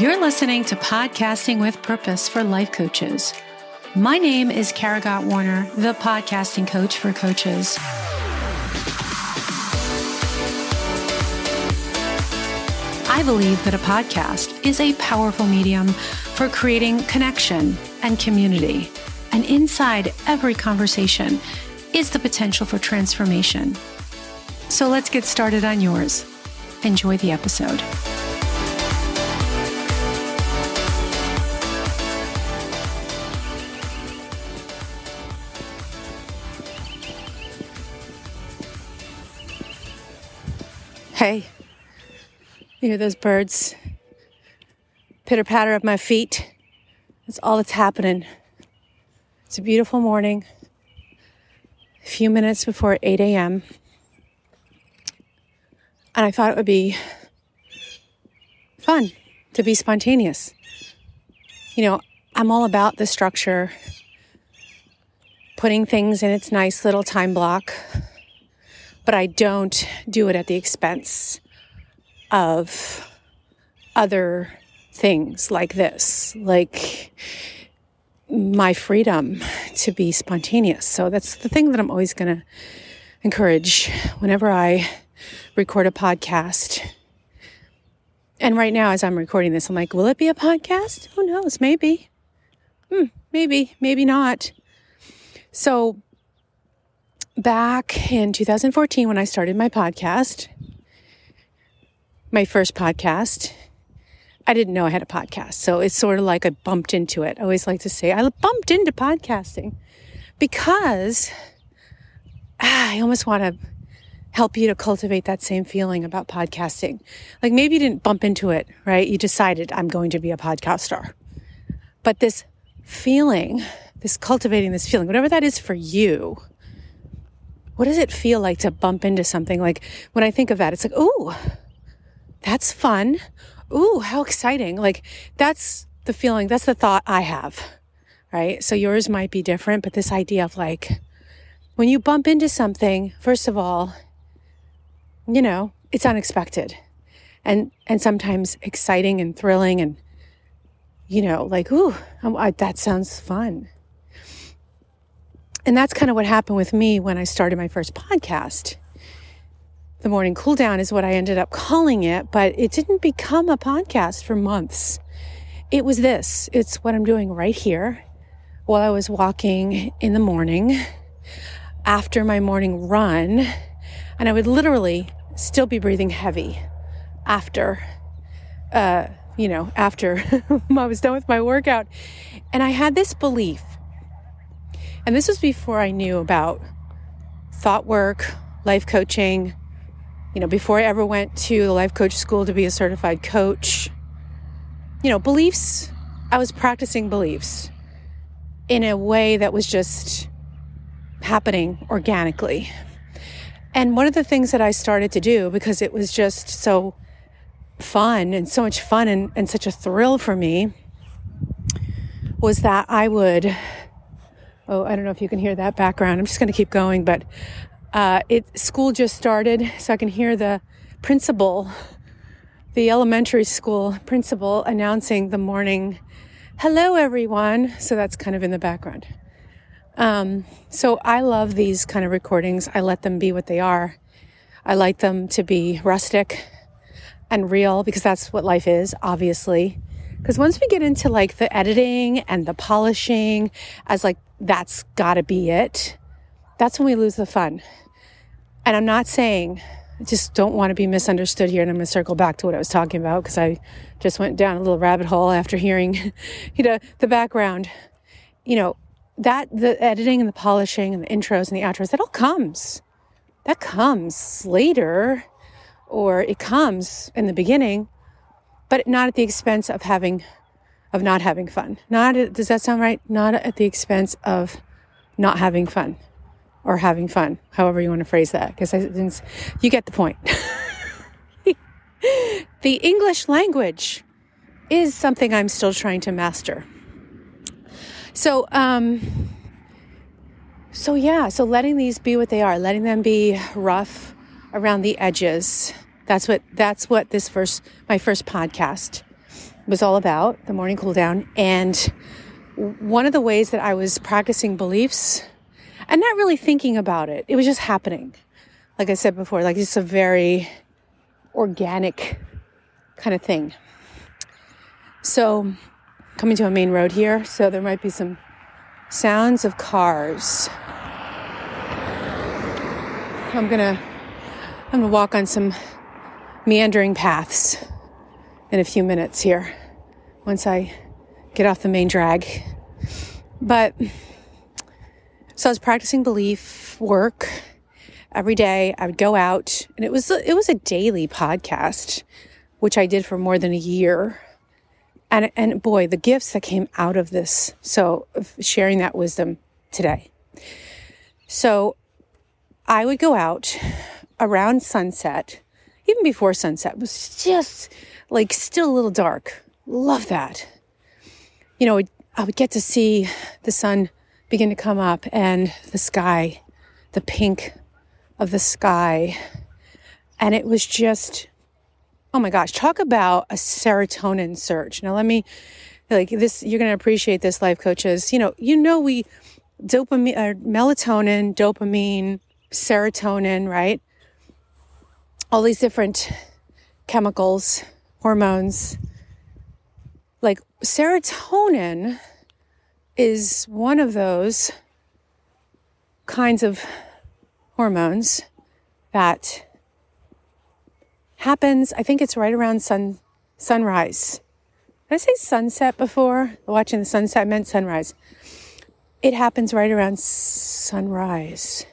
You're listening to Podcasting with Purpose for Life Coaches. My name is Kara Warner, the podcasting coach for coaches. I believe that a podcast is a powerful medium for creating connection and community. And inside every conversation is the potential for transformation. So let's get started on yours. Enjoy the episode. Hey, you hear those birds pitter patter of my feet? That's all that's happening. It's a beautiful morning, a few minutes before 8 a.m. And I thought it would be fun to be spontaneous. You know, I'm all about the structure, putting things in its nice little time block, but I don't do it at the expense of other things like this, like my freedom to be spontaneous. So that's the thing that I'm always going to encourage whenever I record a podcast. And right now, as I'm recording this, I'm like, will it be a podcast? Who knows? Maybe. Hmm, maybe, maybe not. So, back in 2014, when I started my podcast, my first podcast. I didn't know I had a podcast. So it's sort of like I bumped into it. I always like to say I bumped into podcasting because ah, I almost want to help you to cultivate that same feeling about podcasting. Like maybe you didn't bump into it, right? You decided I'm going to be a podcaster. But this feeling, this cultivating this feeling, whatever that is for you, what does it feel like to bump into something? Like when I think of that, it's like, ooh, that's fun. Ooh, how exciting. Like that's the feeling, that's the thought I have, right? So yours might be different, but this idea of like, when you bump into something, first of all, you know, it's unexpected and, and sometimes exciting and thrilling and, you know, like, ooh, I, that sounds fun. And that's kind of what happened with me when I started my first podcast the morning cool down is what I ended up calling it, but it didn't become a podcast for months. It was this. It's what I'm doing right here while I was walking in the morning after my morning run. And I would literally still be breathing heavy after, uh, you know, after I was done with my workout. And I had this belief, and this was before I knew about thought work, life coaching, you know, before I ever went to the life coach school to be a certified coach, you know, beliefs, I was practicing beliefs in a way that was just happening organically. And one of the things that I started to do, because it was just so fun and so much fun and, and such a thrill for me, was that I would, oh, I don't know if you can hear that background. I'm just going to keep going, but uh, it school just started, so I can hear the principal, the elementary school principal, announcing the morning, "Hello, everyone." So that's kind of in the background. Um, so I love these kind of recordings. I let them be what they are. I like them to be rustic and real because that's what life is, obviously. Because once we get into like the editing and the polishing as like that's got to be it, that's when we lose the fun. And I'm not saying, I just don't want to be misunderstood here. And I'm going to circle back to what I was talking about because I just went down a little rabbit hole after hearing, you know, the background. You know, that, the editing and the polishing and the intros and the outros, that all comes. That comes later or it comes in the beginning, but not at the expense of having, of not having fun. Not, does that sound right? Not at the expense of not having fun or having fun, however you want to phrase that, because you get the point. the English language is something I'm still trying to master. So, um, so yeah, so letting these be what they are, letting them be rough around the edges. That's what that's what this first my first podcast was all about, the morning cool down. And one of the ways that I was practicing beliefs and not really thinking about it, it was just happening. Like I said before, like it's a very organic kind of thing. So, coming to a main road here, so there might be some sounds of cars. I'm gonna I'm gonna walk on some meandering paths in a few minutes here once I get off the main drag. But so I was practicing belief work every day. I would go out and it was it was a daily podcast which I did for more than a year. And and boy, the gifts that came out of this. So sharing that wisdom today. So I would go out around sunset, even before sunset, it was just like still a little dark. Love that. You know, I would get to see the sun begin to come up and the sky, the pink of the sky. And it was just, oh my gosh, talk about a serotonin surge. Now, let me, like this, you're going to appreciate this, life coaches. You know, you know, we, dopamine, uh, melatonin, dopamine, serotonin, right? All these different chemicals hormones. Like serotonin is one of those kinds of hormones that happens, I think it's right around sun sunrise. Did I say sunset before? Watching the sunset meant sunrise. It happens right around sunrise.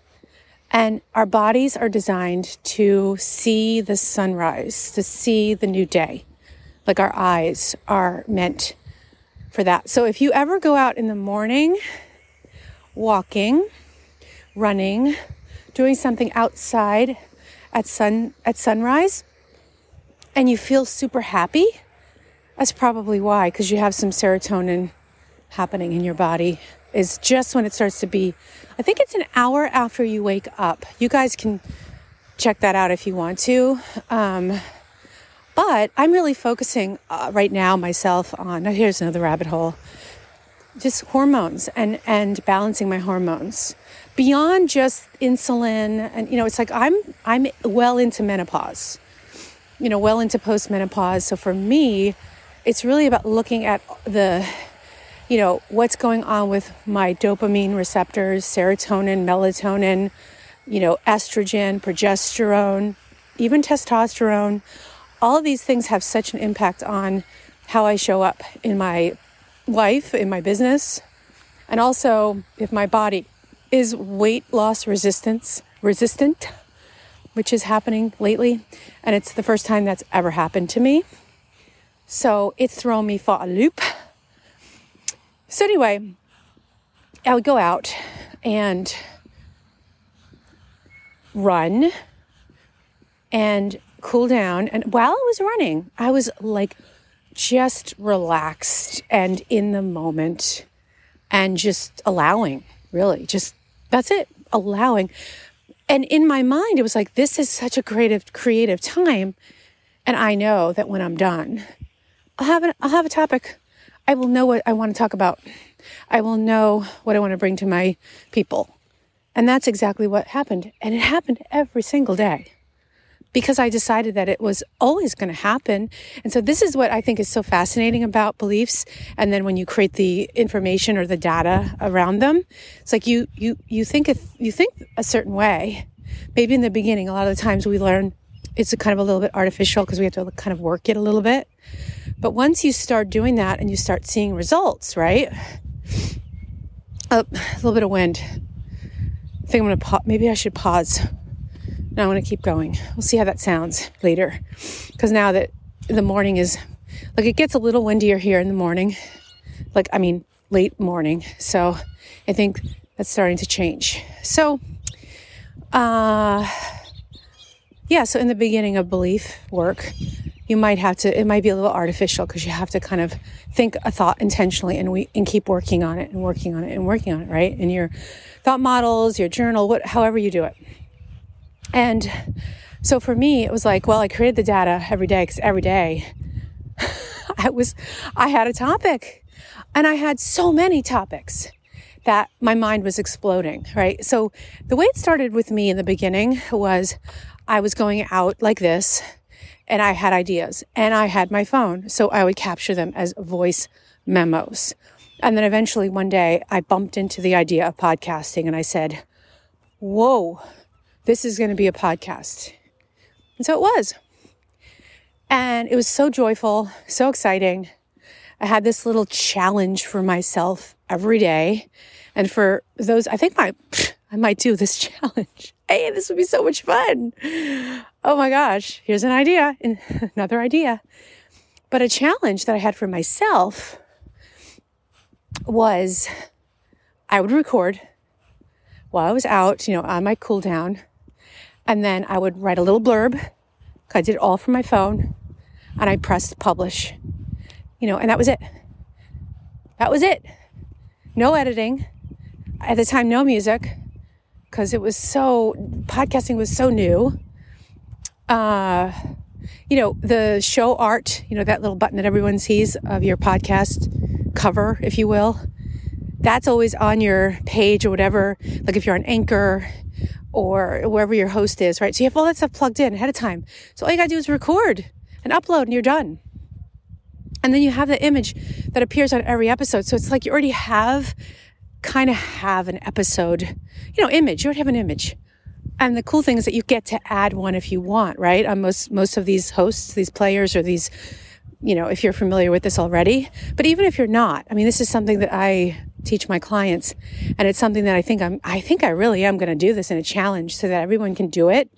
And our bodies are designed to see the sunrise, to see the new day. Like our eyes are meant for that. So if you ever go out in the morning, walking, running, doing something outside at sun at sunrise and you feel super happy, that's probably why cuz you have some serotonin happening in your body is just when it starts to be, I think it's an hour after you wake up. You guys can check that out if you want to. Um, but I'm really focusing uh, right now myself on, here's another rabbit hole, just hormones and, and balancing my hormones beyond just insulin. And, you know, it's like I'm, I'm well into menopause, you know, well into postmenopause. So for me, it's really about looking at the you know, what's going on with my dopamine receptors, serotonin, melatonin, you know, estrogen, progesterone, even testosterone. All of these things have such an impact on how I show up in my life, in my business, and also if my body is weight loss resistance resistant, which is happening lately, and it's the first time that's ever happened to me. So it's thrown me for a loop. So, anyway, I would go out and run and cool down. And while I was running, I was like just relaxed and in the moment and just allowing, really, just that's it, allowing. And in my mind, it was like, this is such a creative, creative time. And I know that when I'm done, I'll have, an, I'll have a topic I will know what I want to talk about. I will know what I want to bring to my people. And that's exactly what happened. And it happened every single day because I decided that it was always going to happen. And so this is what I think is so fascinating about beliefs. And then when you create the information or the data around them, it's like you, you, you think, you think a certain way. Maybe in the beginning, a lot of the times we learn it's kind of a little bit artificial because we have to kind of work it a little bit. But once you start doing that and you start seeing results, right? Oh, a little bit of wind. I think I'm going to pause. Maybe I should pause. Now I want to keep going. We'll see how that sounds later. Because now that the morning is, like, it gets a little windier here in the morning. Like, I mean, late morning. So I think that's starting to change. So, uh, yeah, so in the beginning of belief work, you might have to, it might be a little artificial because you have to kind of think a thought intentionally and we, and keep working on it and working on it and working on it, right? In your thought models, your journal, what, however you do it. And so for me, it was like, well, I created the data every day because every day I was, I had a topic and I had so many topics that my mind was exploding, right? So the way it started with me in the beginning was I was going out like this and I had ideas and I had my phone. So I would capture them as voice memos. And then eventually one day I bumped into the idea of podcasting and I said, whoa, this is going to be a podcast. And so it was. And it was so joyful, so exciting. I had this little challenge for myself every day. And for those, I think my, I might do this challenge. Hey, this would be so much fun. Oh my gosh, here's an idea, another idea. But a challenge that I had for myself was I would record while I was out, you know, on my cool down. And then I would write a little blurb. I did it all from my phone and I pressed publish, you know, and that was it. That was it. No editing. At the time, no music because it was so, podcasting was so new. Uh, you know, the show art, you know, that little button that everyone sees of your podcast cover, if you will, that's always on your page or whatever. Like if you're on Anchor or wherever your host is, right? So you have all that stuff plugged in ahead of time. So all you gotta do is record and upload and you're done. And then you have the image that appears on every episode. So it's like you already have kind of have an episode, you know, image. You already have an image. And the cool thing is that you get to add one if you want, right? On most most of these hosts, these players, or these, you know, if you're familiar with this already. But even if you're not, I mean, this is something that I teach my clients, and it's something that I think I'm. I think I really am going to do this in a challenge so that everyone can do it.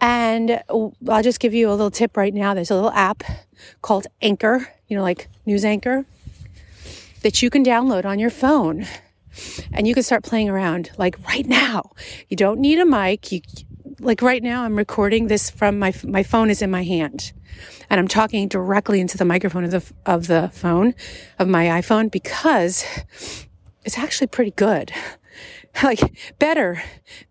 And I'll just give you a little tip right now. There's a little app called Anchor, you know, like News Anchor, that you can download on your phone and you can start playing around like right now. You don't need a mic. You like right now I'm recording this from my my phone is in my hand and I'm talking directly into the microphone of the of the phone of my iPhone because it's actually pretty good. like better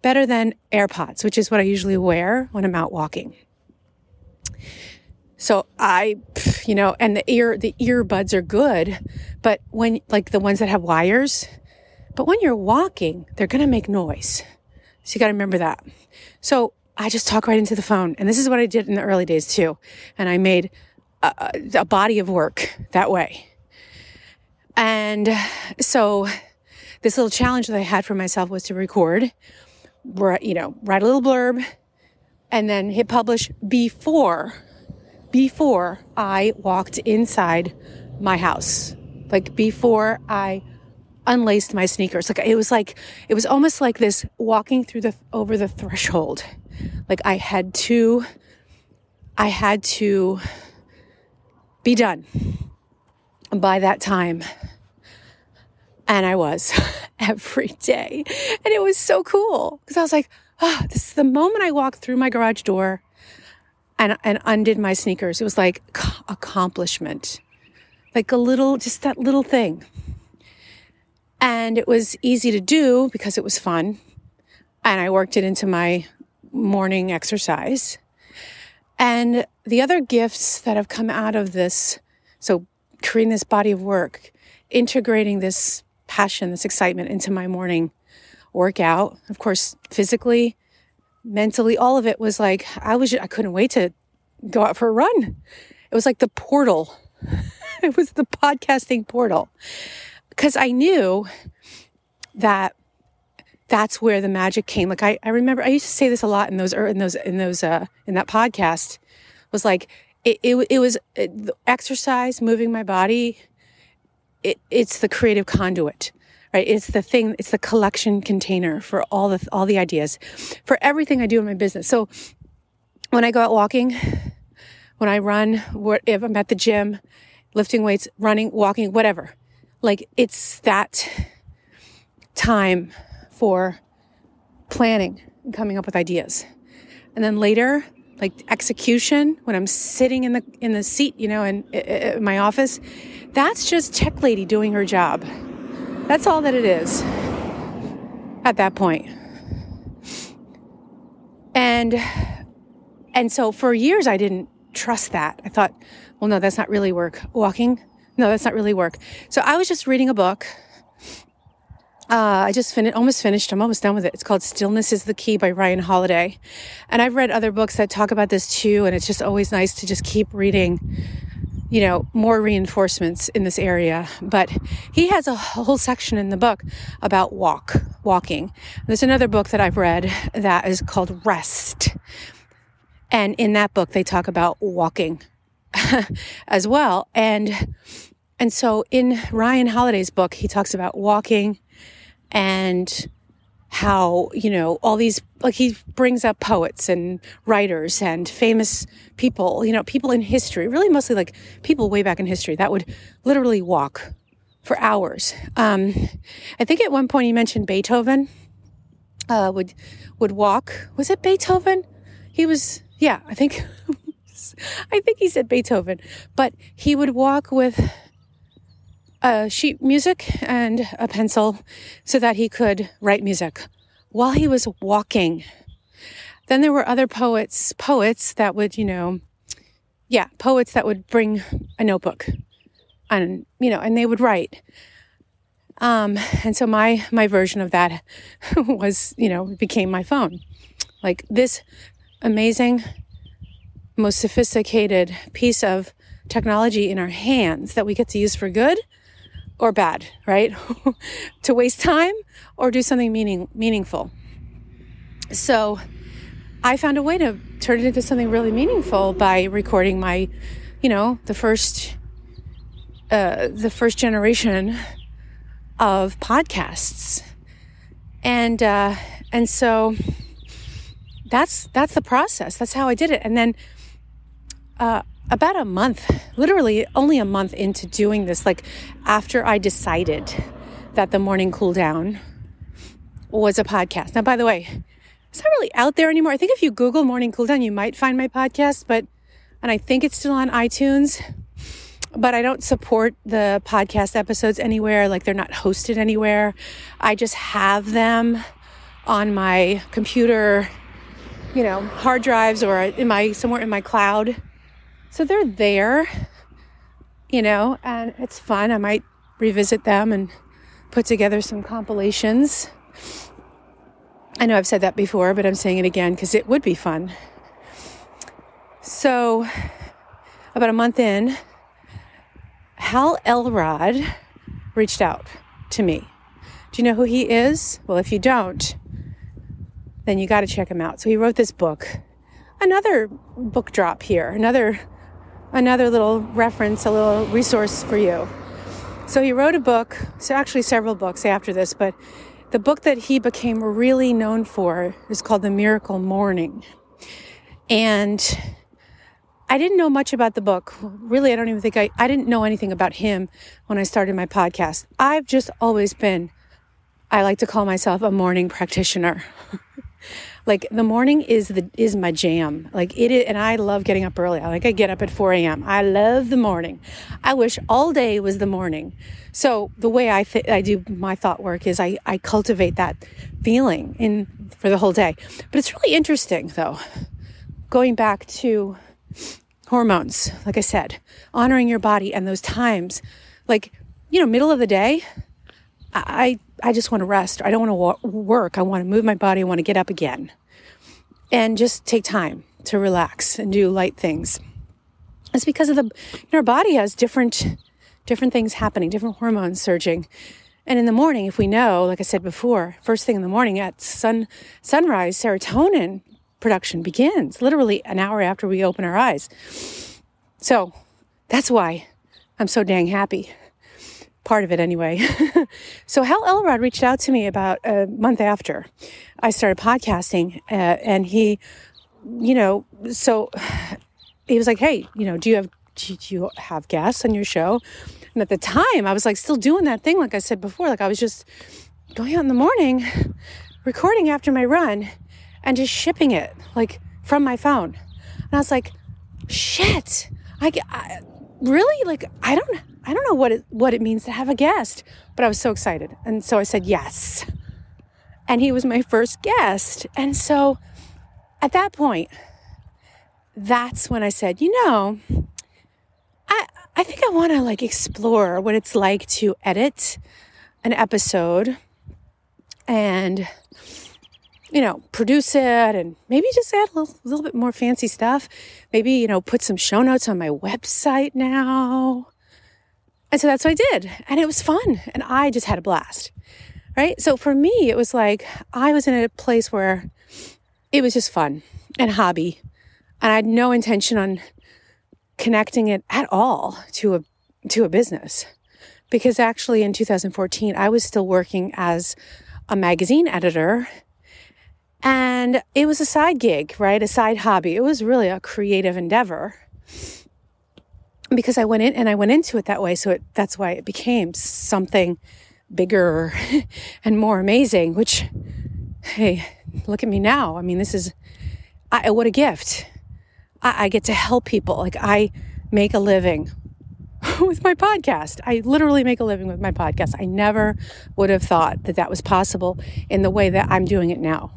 better than AirPods, which is what I usually wear when I'm out walking. So I, you know, and the ear, the earbuds are good, but when, like the ones that have wires, but when you're walking, they're going to make noise. So you got to remember that. So I just talk right into the phone. And this is what I did in the early days too. And I made a, a body of work that way. And so this little challenge that I had for myself was to record, you know, write a little blurb and then hit publish before, before I walked inside my house. Like before I unlaced my sneakers. Like it was like, it was almost like this walking through the, over the threshold. Like I had to, I had to be done by that time. And I was every day. And it was so cool because I was like, oh, this is the moment I walked through my garage door and, and undid my sneakers. It was like accomplishment, like a little, just that little thing. And it was easy to do because it was fun. And I worked it into my morning exercise. And the other gifts that have come out of this, so creating this body of work, integrating this passion, this excitement into my morning workout, of course, physically, mentally, all of it was like, I was, I couldn't wait to go out for a run. It was like the portal. it was the podcasting portal because I knew that that's where the magic came. Like I, I remember I used to say this a lot in those in those in those uh, in that podcast was like it it, it was it, exercise, moving my body. It, it's the creative conduit, right? It's the thing. It's the collection container for all the all the ideas, for everything I do in my business. So when I go out walking, when I run, if I'm at the gym, lifting weights, running, walking, whatever like it's that time for planning and coming up with ideas. And then later, like execution, when I'm sitting in the in the seat, you know, in, in my office, that's just tech lady doing her job. That's all that it is at that point. And and so for years I didn't trust that. I thought, well, no, that's not really work. Walking? No, that's not really work. So I was just reading a book. Uh, I just finished, almost finished. I'm almost done with it. It's called Stillness is the Key by Ryan Holiday. And I've read other books that talk about this too. And it's just always nice to just keep reading, you know, more reinforcements in this area. But he has a whole section in the book about walk, walking. There's another book that I've read that is called Rest. And in that book, they talk about walking as well. And, and so in Ryan Holiday's book, he talks about walking and how, you know, all these, like he brings up poets and writers and famous people, you know, people in history, really mostly like people way back in history that would literally walk for hours. Um, I think at one point he mentioned Beethoven, uh, would, would walk. Was it Beethoven? He was, yeah, I think, I think he said Beethoven, but he would walk with a sheet music and a pencil so that he could write music while he was walking. Then there were other poets, poets that would, you know, yeah, poets that would bring a notebook and, you know, and they would write. Um, and so my, my version of that was, you know, became my phone. Like this amazing, most sophisticated piece of technology in our hands that we get to use for good or bad, right? to waste time or do something meaning meaningful. So I found a way to turn it into something really meaningful by recording my, you know, the first uh, the first generation of podcasts. And uh, and so that's that's the process. That's how I did it. And then uh, about a month, literally only a month into doing this, like after I decided that the morning cool down was a podcast. Now, by the way, it's not really out there anymore. I think if you Google morning cool down, you might find my podcast, but, and I think it's still on iTunes, but I don't support the podcast episodes anywhere. Like they're not hosted anywhere. I just have them on my computer, you know, hard drives or in my, somewhere in my cloud so they're there, you know, and it's fun. I might revisit them and put together some compilations. I know I've said that before, but I'm saying it again because it would be fun. So, about a month in, Hal Elrod reached out to me. Do you know who he is? Well, if you don't, then you got to check him out. So, he wrote this book. Another book drop here, another another little reference, a little resource for you. So he wrote a book, so actually several books after this, but the book that he became really known for is called The Miracle Morning. And I didn't know much about the book. Really, I don't even think I, I didn't know anything about him when I started my podcast. I've just always been, I like to call myself a morning practitioner. like the morning is the is my jam. Like it is and i love getting up early. I like i get up at 4 a.m i love the morning. I wish all day was the morning. So the way i th- i do my thought work is i i cultivate that feeling in for the whole day. But it's really interesting though going back to hormones like i said honoring your body and those times. Like you know middle of the day I I just want to rest. I don't want to work. I want to move my body. I want to get up again and just take time to relax and do light things. It's because of the, our body has different, different things happening, different hormones surging. And in the morning, if we know, like I said before, first thing in the morning at sun, sunrise, serotonin production begins literally an hour after we open our eyes. So that's why I'm so dang happy part of it anyway. so Hal Elrod reached out to me about a month after I started podcasting, uh, and he, you know, so he was like, "Hey, you know, do you have do you have guests on your show?" And at the time, I was like still doing that thing, like I said before, like I was just going out in the morning, recording after my run, and just shipping it like from my phone. And I was like, "Shit." I, I really like I don't I don't know what it, what it means to have a guest, but I was so excited. And so I said yes. And he was my first guest. And so at that point, that's when I said, you know, I I think I want to like explore what it's like to edit an episode and you know, produce it and maybe just add a little, little bit more fancy stuff. Maybe, you know, put some show notes on my website now. And so that's what I did. And it was fun. And I just had a blast. Right. So for me, it was like I was in a place where it was just fun and hobby. And I had no intention on connecting it at all to a to a business. Because actually in 2014 I was still working as a magazine editor and it was a side gig, right? A side hobby. It was really a creative endeavor because I went in and I went into it that way. So it, that's why it became something bigger and more amazing, which, hey, look at me now. I mean, this is, I, what a gift. I, I get to help people. Like I make a living with my podcast. I literally make a living with my podcast. I never would have thought that that was possible in the way that I'm doing it now.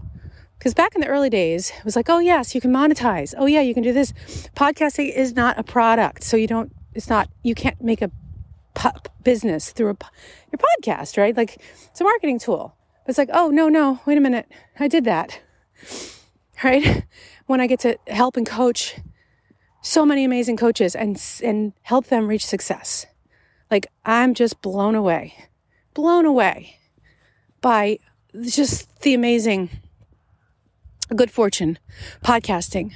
Because back in the early days, it was like, oh, yes, you can monetize. Oh, yeah, you can do this. Podcasting is not a product. So you don't, it's not, you can't make a pup business through a, your podcast, right? Like it's a marketing tool. It's like, oh, no, no, wait a minute. I did that. Right? When I get to help and coach so many amazing coaches and, and help them reach success. Like I'm just blown away, blown away by just the amazing good fortune podcasting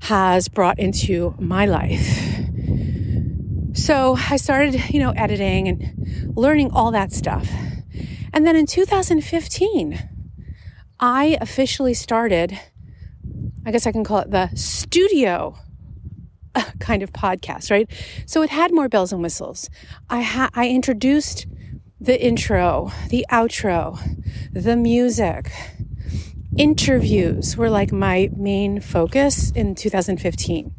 has brought into my life. So I started, you know, editing and learning all that stuff. And then in 2015, I officially started, I guess I can call it the studio uh, kind of podcast, right? So it had more bells and whistles. I ha- I introduced the intro, the outro, the music, interviews were like my main focus in 2015.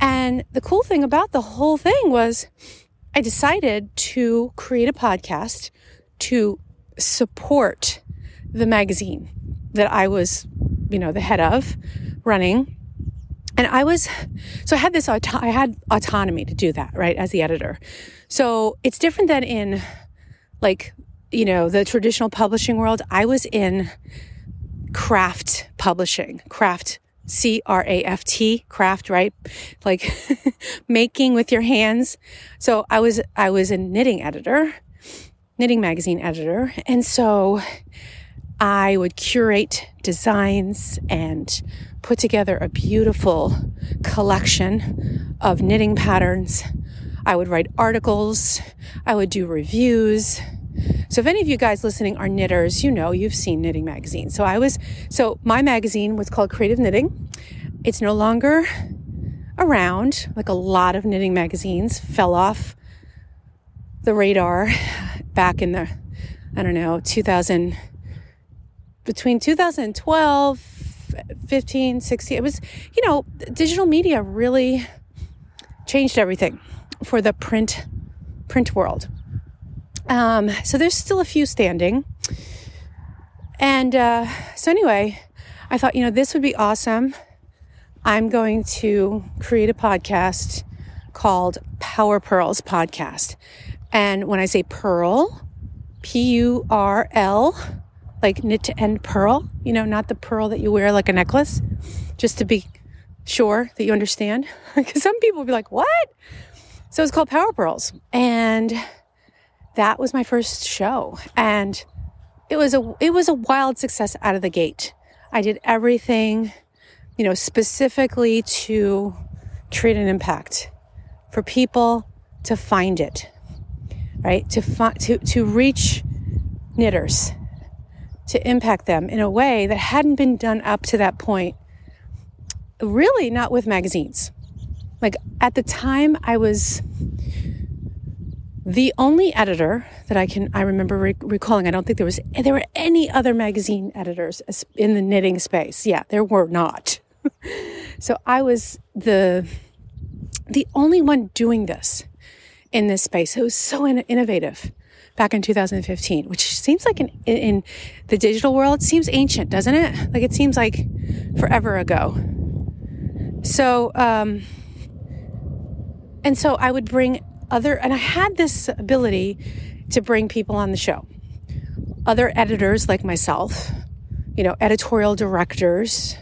And the cool thing about the whole thing was I decided to create a podcast to support the magazine that I was, you know, the head of running. And I was, so I had this, I had autonomy to do that, right, as the editor. So it's different than in like, you know, the traditional publishing world. I was in craft publishing, craft C R A F T, craft, right? Like making with your hands. So I was, I was a knitting editor, knitting magazine editor. And so I would curate designs and put together a beautiful collection of knitting patterns. I would write articles. I would do reviews. So if any of you guys listening are knitters, you know you've seen knitting magazines. So I was so my magazine was called Creative Knitting. It's no longer around. Like a lot of knitting magazines fell off the radar back in the I don't know, 2000 between 2012 15 16 it was you know digital media really changed everything for the print print world um, so there's still a few standing. And uh, so, anyway, I thought, you know, this would be awesome. I'm going to create a podcast called Power Purls Podcast. And when I say purl, P U R L, like knit to end purl, you know, not the pearl that you wear like a necklace, just to be sure that you understand. Because some people will be like, what? So it's called Power Purls. And that was my first show and it was a it was a wild success out of the gate. I did everything, you know, specifically to create an impact for people to find it, right? To find to to reach knitters, to impact them in a way that hadn't been done up to that point. Really, not with magazines. Like at the time, I was the only editor that I can I remember re- recalling, I don't think there was there were any other magazine editors in the knitting space. Yeah, there were not. so I was the the only one doing this in this space. It was so in- innovative back in 2015, which seems like in, in the digital world it seems ancient, doesn't it? Like it seems like forever ago. So, um, and so I would bring other, and I had this ability to bring people on the show. Other editors like myself, you know, editorial directors,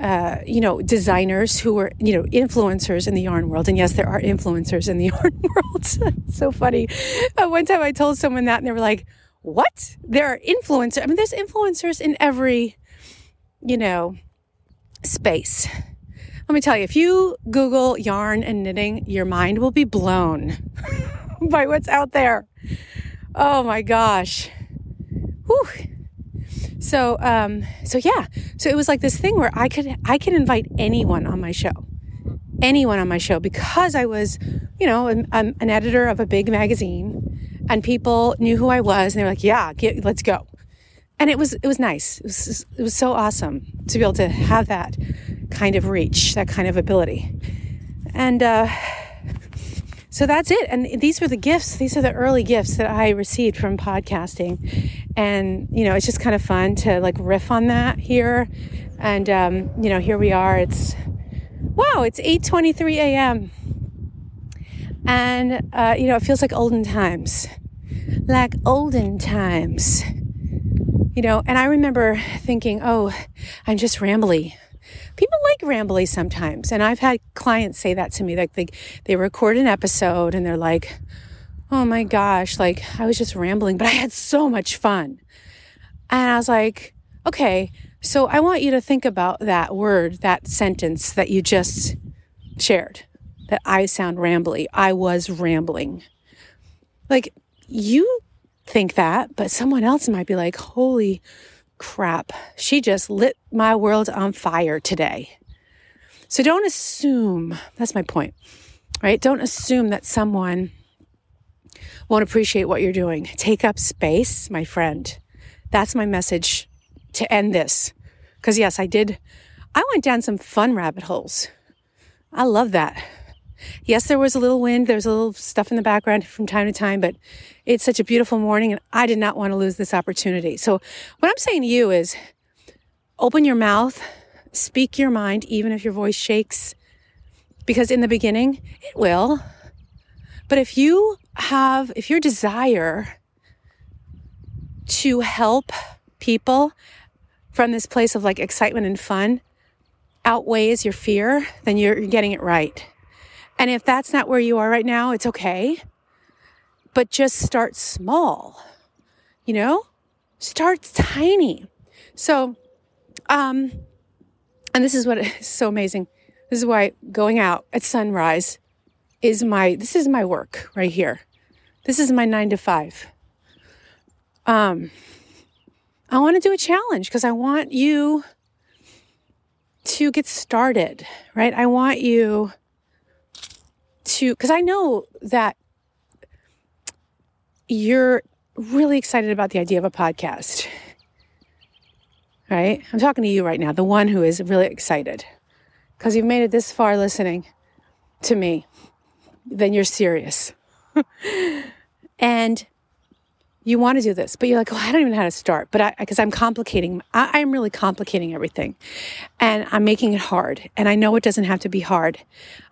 uh, you know, designers who were, you know, influencers in the yarn world. And yes, there are influencers in the yarn world. so funny. Uh, one time I told someone that and they were like, what? There are influencers. I mean, there's influencers in every, you know, space. Let me tell you, if you Google yarn and knitting, your mind will be blown by what's out there. Oh my gosh. Whew. So, um, so yeah, so it was like this thing where I could, I could invite anyone on my show, anyone on my show because I was, you know, an, an editor of a big magazine and people knew who I was and they were like, yeah, get, let's go. And it was, it was nice. It was, it was so awesome to be able to have that kind of reach, that kind of ability. And, uh, so that's it. And these were the gifts. These are the early gifts that I received from podcasting. And, you know, it's just kind of fun to like riff on that here. And, um, you know, here we are. It's, wow, it's 8.23 a.m. And, uh, you know, it feels like olden times. Like olden times. You know, and I remember thinking, oh, I'm just rambly people like rambly sometimes. And I've had clients say that to me. Like they, they record an episode and they're like, oh my gosh, like I was just rambling, but I had so much fun. And I was like, okay, so I want you to think about that word, that sentence that you just shared, that I sound rambly. I was rambling. Like you think that, but someone else might be like, holy crap, she just lit my world on fire today. So don't assume, that's my point, right? Don't assume that someone won't appreciate what you're doing. Take up space, my friend. That's my message to end this. Because, yes, I did, I went down some fun rabbit holes. I love that. Yes, there was a little wind, there was a little stuff in the background from time to time, but it's such a beautiful morning and I did not want to lose this opportunity. So, what I'm saying to you is open your mouth, speak your mind, even if your voice shakes, because in the beginning, it will. But if you have, if your desire to help people from this place of like excitement and fun outweighs your fear, then you're getting it right. And if that's not where you are right now, it's okay. But just start small, you know? Start tiny. So, um, and this is what is so amazing. This is why going out at sunrise is my, this is my work right here. This is my nine to five. Um, I want to do a challenge because I want you to get started, right? I want you to, because I know that you're really excited about the idea of a podcast, right? I'm talking to you right now, the one who is really excited because you've made it this far listening to me, then you're serious. and you want to do this, but you're like, oh, I don't even know how to start. But I, because I'm complicating, I, I'm really complicating everything and I'm making it hard. And I know it doesn't have to be hard.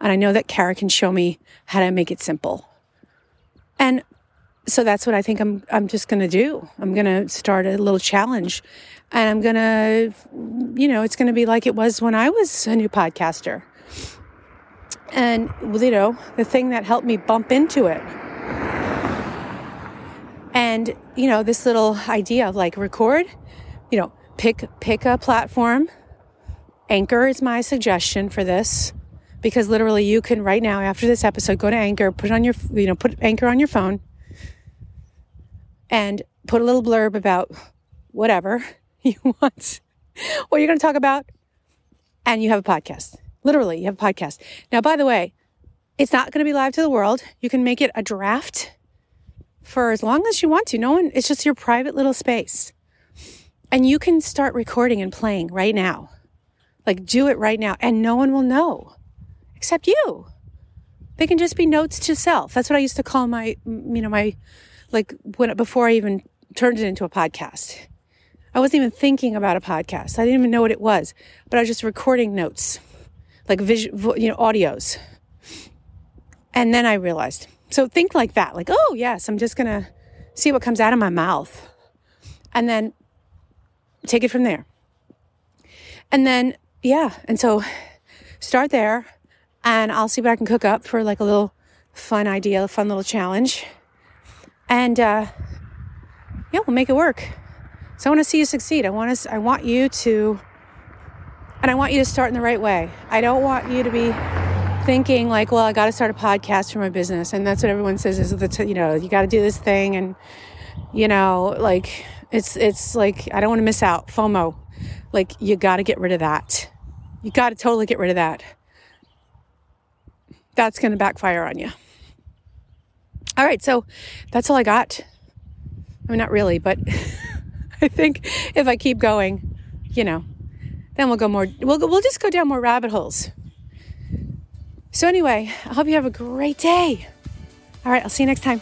And I know that Kara can show me how to make it simple. And so that's what I think I'm, I'm just going to do. I'm going to start a little challenge and I'm going to, you know, it's going to be like it was when I was a new podcaster. And, you know, the thing that helped me bump into it and, you know, this little idea of like record, you know, pick, pick a platform. Anchor is my suggestion for this because literally you can right now after this episode go to Anchor, put on your, you know, put Anchor on your phone and put a little blurb about whatever you want, what you're going to talk about. And you have a podcast. Literally, you have a podcast. Now, by the way, it's not going to be live to the world. You can make it a draft for as long as you want to. No one, it's just your private little space. And you can start recording and playing right now. Like do it right now and no one will know except you. They can just be notes to self. That's what I used to call my, you know, my, like when, before I even turned it into a podcast. I wasn't even thinking about a podcast. I didn't even know what it was, but I was just recording notes like visual, you know, audios. And then I realized. So think like that, like, oh yes, I'm just gonna see what comes out of my mouth, and then take it from there. And then yeah, and so start there, and I'll see what I can cook up for like a little fun idea, a fun little challenge, and uh, yeah, we'll make it work. So I want to see you succeed. I want to. I want you to and I want you to start in the right way. I don't want you to be thinking like, well, I got to start a podcast for my business. And that's what everyone says is that, you know, you got to do this thing. And, you know, like it's, it's like, I don't want to miss out FOMO. Like you got to get rid of that. You got to totally get rid of that. That's going to backfire on you. All right. So that's all I got. I mean, not really, but I think if I keep going, you know, then we'll go more, we'll, go, we'll just go down more rabbit holes. So, anyway, I hope you have a great day. All right, I'll see you next time.